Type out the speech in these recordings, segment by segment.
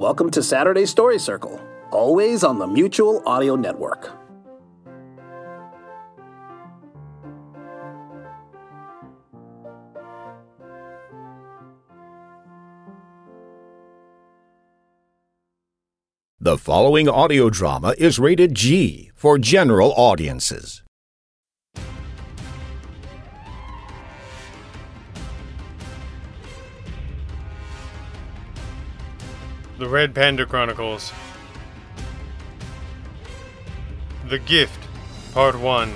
Welcome to Saturday Story Circle, always on the Mutual Audio Network. The following audio drama is rated G for general audiences. The Red Panda Chronicles. The Gift, Part 1.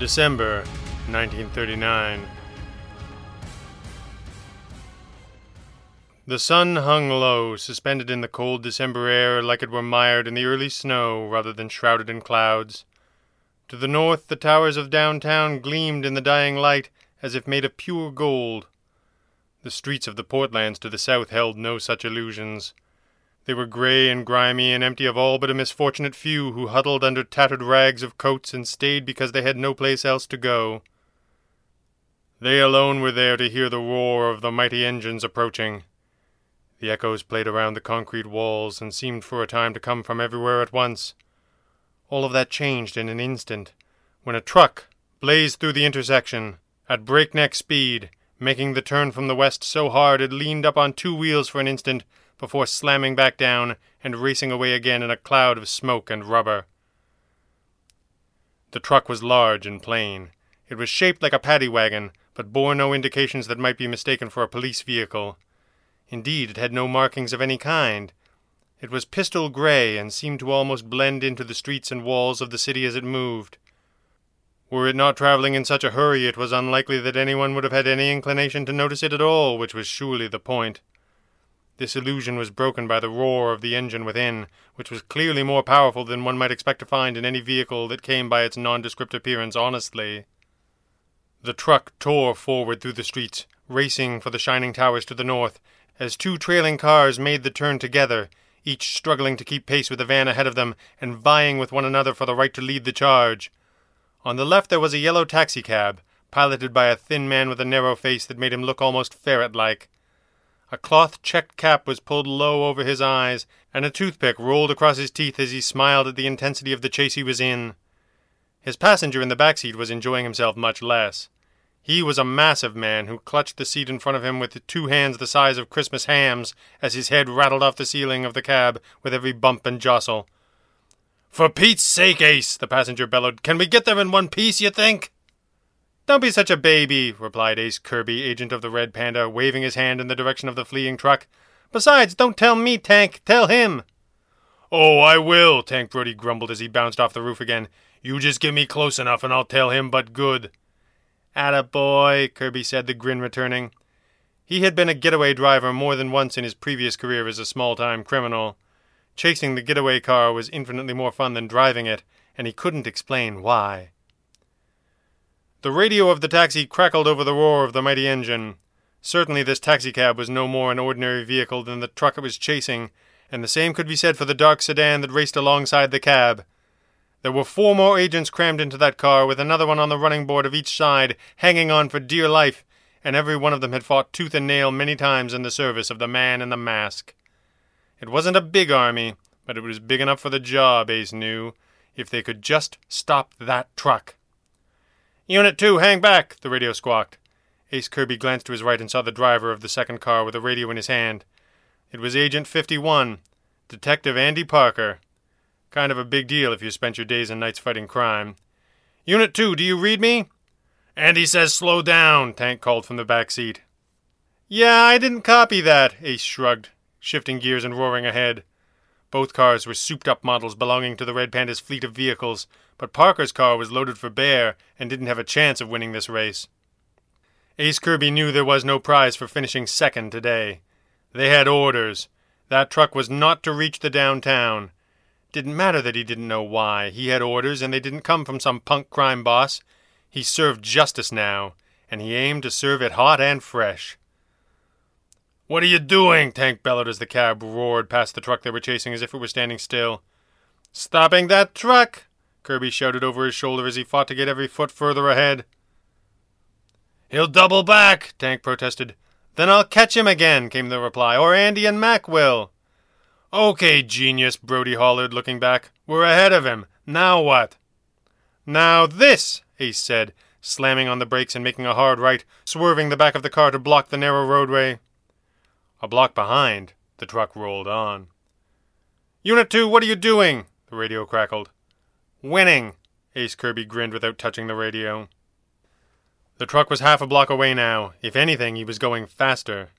December 1939. The sun hung low, suspended in the cold December air like it were mired in the early snow rather than shrouded in clouds. To the north, the towers of downtown gleamed in the dying light as if made of pure gold. The streets of the Portlands to the south held no such illusions. They were grey and grimy and empty of all but a misfortunate few who huddled under tattered rags of coats and stayed because they had no place else to go. They alone were there to hear the roar of the mighty engines approaching. The echoes played around the concrete walls and seemed for a time to come from everywhere at once. All of that changed in an instant, when a truck blazed through the intersection at breakneck speed making the turn from the west so hard it leaned up on two wheels for an instant before slamming back down and racing away again in a cloud of smoke and rubber. The truck was large and plain. It was shaped like a paddy wagon, but bore no indications that might be mistaken for a police vehicle. Indeed, it had no markings of any kind. It was pistol gray and seemed to almost blend into the streets and walls of the city as it moved. Were it not traveling in such a hurry, it was unlikely that anyone would have had any inclination to notice it at all, which was surely the point. This illusion was broken by the roar of the engine within, which was clearly more powerful than one might expect to find in any vehicle that came by its nondescript appearance honestly. The truck tore forward through the streets, racing for the shining towers to the north, as two trailing cars made the turn together, each struggling to keep pace with the van ahead of them and vying with one another for the right to lead the charge. On the left there was a yellow taxicab, piloted by a thin man with a narrow face that made him look almost ferret like. A cloth checked cap was pulled low over his eyes, and a toothpick rolled across his teeth as he smiled at the intensity of the chase he was in. His passenger in the back seat was enjoying himself much less. He was a massive man who clutched the seat in front of him with two hands the size of Christmas hams as his head rattled off the ceiling of the cab with every bump and jostle. For Pete's sake, Ace, the passenger bellowed, can we get there in one piece, you think? Don't be such a baby, replied Ace Kirby, agent of the Red Panda, waving his hand in the direction of the fleeing truck. Besides, don't tell me, Tank, tell him. Oh, I will, Tank Brody grumbled as he bounced off the roof again. You just get me close enough and I'll tell him but good. Atta boy, Kirby said, the grin returning. He had been a getaway driver more than once in his previous career as a small time criminal. Chasing the getaway car was infinitely more fun than driving it, and he couldn't explain why. The radio of the taxi crackled over the roar of the mighty engine. Certainly, this taxicab was no more an ordinary vehicle than the truck it was chasing, and the same could be said for the dark sedan that raced alongside the cab. There were four more agents crammed into that car, with another one on the running board of each side, hanging on for dear life, and every one of them had fought tooth and nail many times in the service of the man in the mask. It wasn't a big army, but it was big enough for the job, Ace knew, if they could just stop that truck. Unit 2, hang back, the radio squawked. Ace Kirby glanced to his right and saw the driver of the second car with a radio in his hand. It was Agent 51, Detective Andy Parker. Kind of a big deal if you spent your days and nights fighting crime. Unit 2, do you read me? Andy says slow down, Tank called from the back seat. Yeah, I didn't copy that, Ace shrugged shifting gears and roaring ahead. Both cars were souped up models belonging to the Red Panda's fleet of vehicles, but Parker's car was loaded for bear and didn't have a chance of winning this race. Ace Kirby knew there was no prize for finishing second today. They had orders. That truck was not to reach the downtown. Didn't matter that he didn't know why. He had orders, and they didn't come from some punk crime boss. He served justice now, and he aimed to serve it hot and fresh. What are you doing? Tank bellowed as the cab roared past the truck they were chasing as if it were standing still. Stopping that truck! Kirby shouted over his shoulder as he fought to get every foot further ahead. He'll double back, Tank protested. Then I'll catch him again, came the reply, or Andy and Mac will. Okay, genius, Brody hollered, looking back. We're ahead of him. Now what? Now this, Ace said, slamming on the brakes and making a hard right, swerving the back of the car to block the narrow roadway. A block behind, the truck rolled on. Unit 2, what are you doing? The radio crackled. Winning, Ace Kirby grinned without touching the radio. The truck was half a block away now. If anything, he was going faster.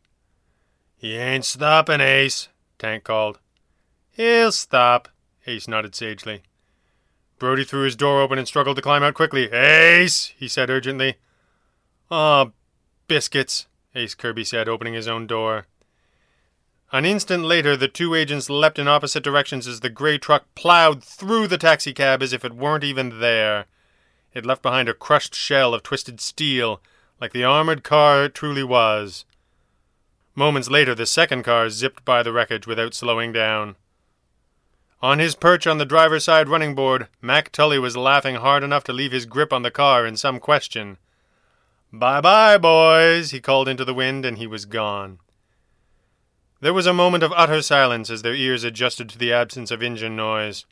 He ain't stopping, Ace, Tank called. He'll stop, Ace nodded sagely. Brody threw his door open and struggled to climb out quickly. Ace, he said urgently. Ah, oh, biscuits, Ace Kirby said, opening his own door. An instant later, the two agents leapt in opposite directions as the gray truck plowed through the taxicab as if it weren't even there. It left behind a crushed shell of twisted steel, like the armored car it truly was. Moments later, the second car zipped by the wreckage without slowing down. On his perch on the driver's side running board, Mac Tully was laughing hard enough to leave his grip on the car in some question. Bye bye, boys, he called into the wind, and he was gone. There was a moment of utter silence as their ears adjusted to the absence of engine noise.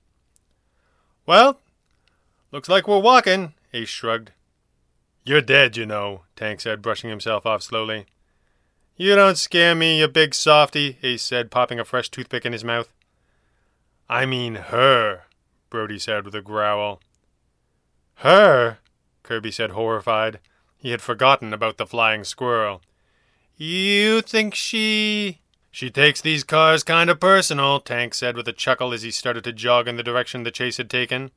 Well, looks like we're walking, Ace shrugged. You're dead, you know, Tank said, brushing himself off slowly. You don't scare me, you big softy, Ace said, popping a fresh toothpick in his mouth. I mean her, Brody said with a growl. Her? Kirby said, horrified. He had forgotten about the flying squirrel. You think she. She takes these cars kind of personal, Tank said with a chuckle as he started to jog in the direction the chase had taken.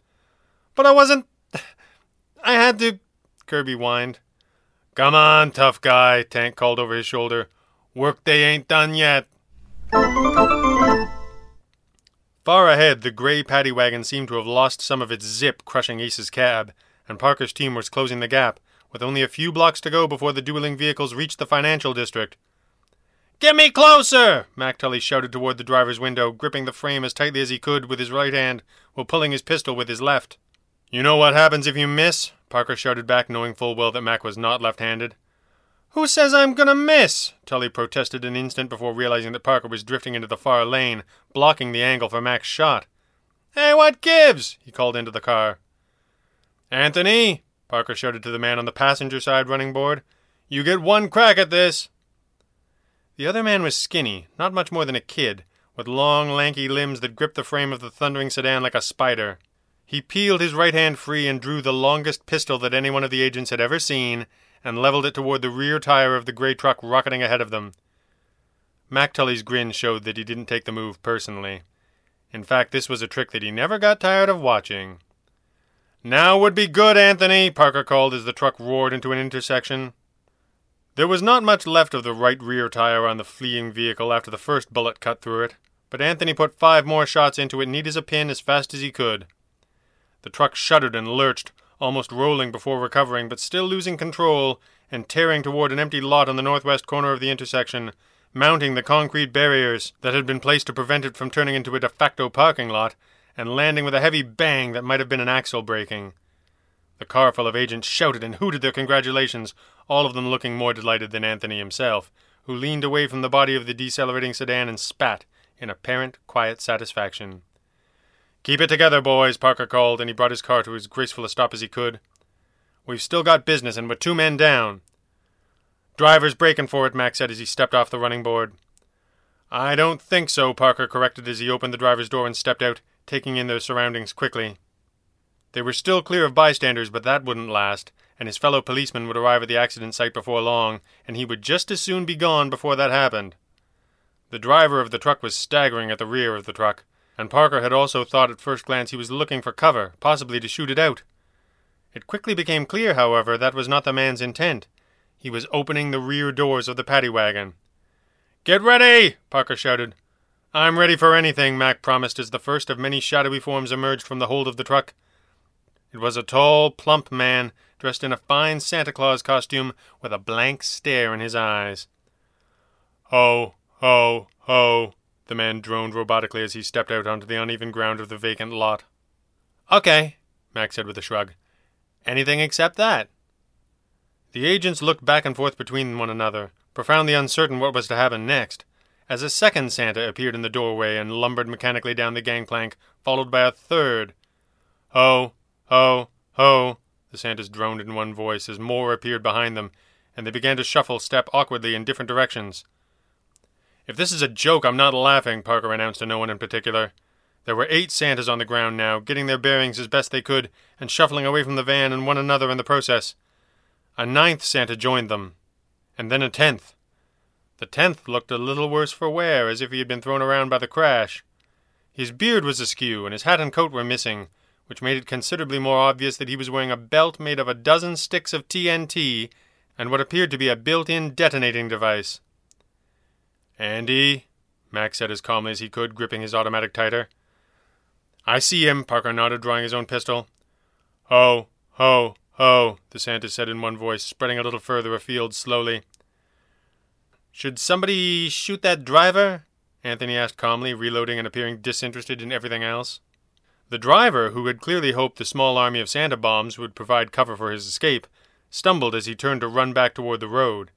But I wasn't. I had to. Kirby whined. Come on, tough guy, Tank called over his shoulder. Work day ain't done yet. Far ahead, the gray paddy wagon seemed to have lost some of its zip crushing Ace's cab, and Parker's team was closing the gap, with only a few blocks to go before the dueling vehicles reached the financial district. Get me closer! Mac Tully shouted toward the driver's window, gripping the frame as tightly as he could with his right hand, while pulling his pistol with his left. You know what happens if you miss? Parker shouted back, knowing full well that Mac was not left handed. Who says I'm gonna miss? Tully protested an instant before realizing that Parker was drifting into the far lane, blocking the angle for Mac's shot. Hey, what gives? he called into the car. Anthony, Parker shouted to the man on the passenger side running board, you get one crack at this. The other man was skinny, not much more than a kid, with long, lanky limbs that gripped the frame of the thundering sedan like a spider. He peeled his right hand free and drew the longest pistol that any one of the agents had ever seen and leveled it toward the rear tire of the gray truck rocketing ahead of them. Mac Tully's grin showed that he didn't take the move personally. In fact, this was a trick that he never got tired of watching. Now would be good, Anthony, Parker called as the truck roared into an intersection. There was not much left of the right rear tire on the fleeing vehicle after the first bullet cut through it, but Anthony put five more shots into it neat as a pin as fast as he could. The truck shuddered and lurched, almost rolling before recovering, but still losing control and tearing toward an empty lot on the northwest corner of the intersection, mounting the concrete barriers that had been placed to prevent it from turning into a de facto parking lot, and landing with a heavy bang that might have been an axle breaking. The car full of agents shouted and hooted their congratulations, all of them looking more delighted than Anthony himself, who leaned away from the body of the decelerating sedan and spat in apparent quiet satisfaction. Keep it together, boys, Parker called, and he brought his car to as graceful a stop as he could. We've still got business, and we're two men down. Driver's breaking for it, Mac said as he stepped off the running board. I don't think so, Parker corrected as he opened the driver's door and stepped out, taking in their surroundings quickly. They were still clear of bystanders, but that wouldn't last, and his fellow policeman would arrive at the accident site before long, and he would just as soon be gone before that happened. The driver of the truck was staggering at the rear of the truck, and Parker had also thought at first glance he was looking for cover, possibly to shoot it out. It quickly became clear, however, that was not the man's intent. He was opening the rear doors of the paddy wagon. Get ready! Parker shouted. I'm ready for anything, Mac promised as the first of many shadowy forms emerged from the hold of the truck. It was a tall, plump man dressed in a fine Santa Claus costume with a blank stare in his eyes. Ho, ho, ho, the man droned robotically as he stepped out onto the uneven ground of the vacant lot. Okay, Mac said with a shrug. Anything except that. The agents looked back and forth between one another, profoundly uncertain what was to happen next, as a second Santa appeared in the doorway and lumbered mechanically down the gangplank, followed by a third. Ho, ho, ho, the Santas droned in one voice as more appeared behind them, and they began to shuffle step awkwardly in different directions. If this is a joke, I'm not laughing, Parker announced to no one in particular. There were eight Santas on the ground now, getting their bearings as best they could, and shuffling away from the van and one another in the process. A ninth Santa joined them, and then a tenth. The tenth looked a little worse for wear, as if he had been thrown around by the crash. His beard was askew, and his hat and coat were missing, which made it considerably more obvious that he was wearing a belt made of a dozen sticks of TNT and what appeared to be a built in detonating device. Andy, Mac said as calmly as he could, gripping his automatic tighter. I see him, Parker nodded, drawing his own pistol. Ho, ho, ho, the Santa said in one voice, spreading a little further afield slowly. Should somebody shoot that driver? Anthony asked calmly, reloading and appearing disinterested in everything else. The driver, who had clearly hoped the small army of Santa bombs would provide cover for his escape, stumbled as he turned to run back toward the road.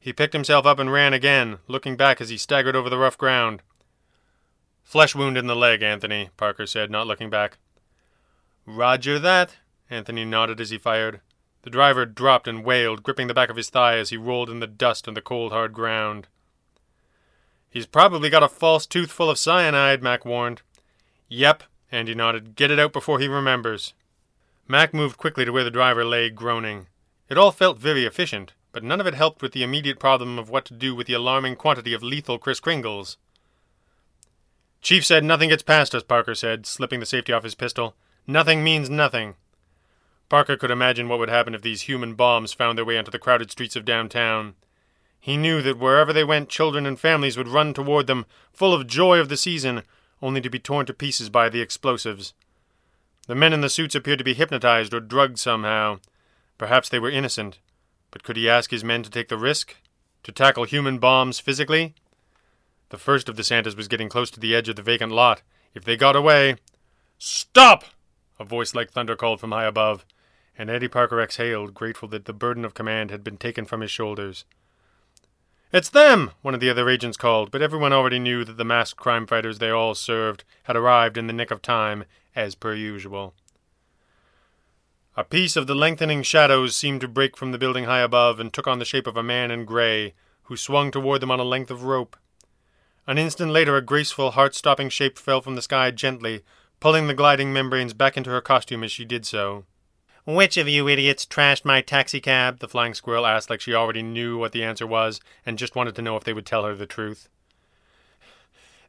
He picked himself up and ran again, looking back as he staggered over the rough ground. Flesh wound in the leg, Anthony, Parker said, not looking back. Roger that, Anthony nodded as he fired. The driver dropped and wailed, gripping the back of his thigh as he rolled in the dust on the cold, hard ground. He's probably got a false tooth full of cyanide, Mac warned. Yep, Andy nodded. Get it out before he remembers. Mac moved quickly to where the driver lay, groaning. It all felt very efficient, but none of it helped with the immediate problem of what to do with the alarming quantity of lethal Kris Kringles. Chief said nothing gets past us, Parker said, slipping the safety off his pistol. Nothing means nothing. Parker could imagine what would happen if these human bombs found their way onto the crowded streets of downtown. He knew that wherever they went, children and families would run toward them, full of joy of the season, only to be torn to pieces by the explosives. The men in the suits appeared to be hypnotized or drugged somehow. Perhaps they were innocent, but could he ask his men to take the risk? To tackle human bombs physically? The first of the Santas was getting close to the edge of the vacant lot. If they got away. Stop! A voice like thunder called from high above and Eddie Parker exhaled, grateful that the burden of command had been taken from his shoulders. It's them! One of the other agents called, but everyone already knew that the masked crime fighters they all served had arrived in the nick of time, as per usual. A piece of the lengthening shadows seemed to break from the building high above and took on the shape of a man in gray, who swung toward them on a length of rope. An instant later, a graceful, heart stopping shape fell from the sky gently, pulling the gliding membranes back into her costume as she did so. Which of you idiots trashed my taxicab? The flying squirrel asked like she already knew what the answer was and just wanted to know if they would tell her the truth.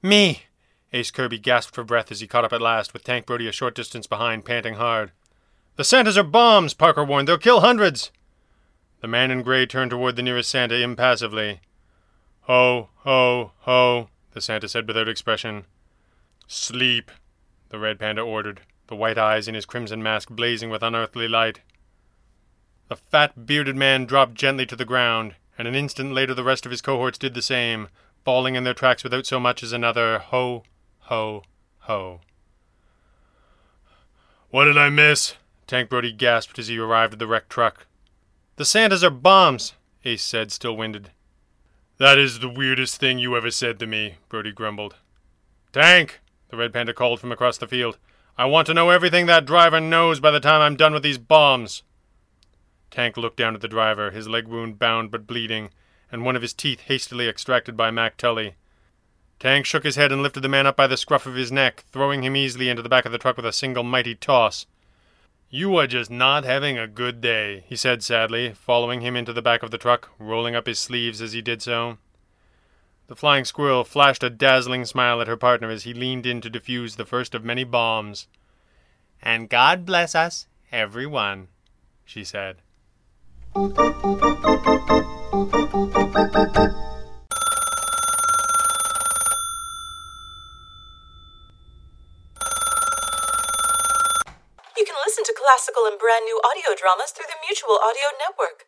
Me! Ace Kirby gasped for breath as he caught up at last, with Tank Brody a short distance behind, panting hard. The Santas are bombs, Parker warned. They'll kill hundreds. The man in gray turned toward the nearest Santa impassively. Ho, ho, ho, the Santa said without expression. Sleep, the red panda ordered the white eyes in his crimson mask blazing with unearthly light. The fat, bearded man dropped gently to the ground, and an instant later the rest of his cohorts did the same, falling in their tracks without so much as another ho, ho, ho. What did I miss? Tank Brody gasped as he arrived at the wrecked truck. The Santas are bombs, Ace said, still winded. That is the weirdest thing you ever said to me, Brody grumbled. Tank, the Red Panda called from across the field. I want to know everything that driver knows by the time I'm done with these bombs. Tank looked down at the driver, his leg wound bound but bleeding, and one of his teeth hastily extracted by Mac Tully. Tank shook his head and lifted the man up by the scruff of his neck, throwing him easily into the back of the truck with a single mighty toss. You are just not having a good day, he said sadly, following him into the back of the truck, rolling up his sleeves as he did so. The flying squirrel flashed a dazzling smile at her partner as he leaned in to defuse the first of many bombs. And God bless us, every one, she said. You can listen to classical and brand new audio dramas through the Mutual Audio Network.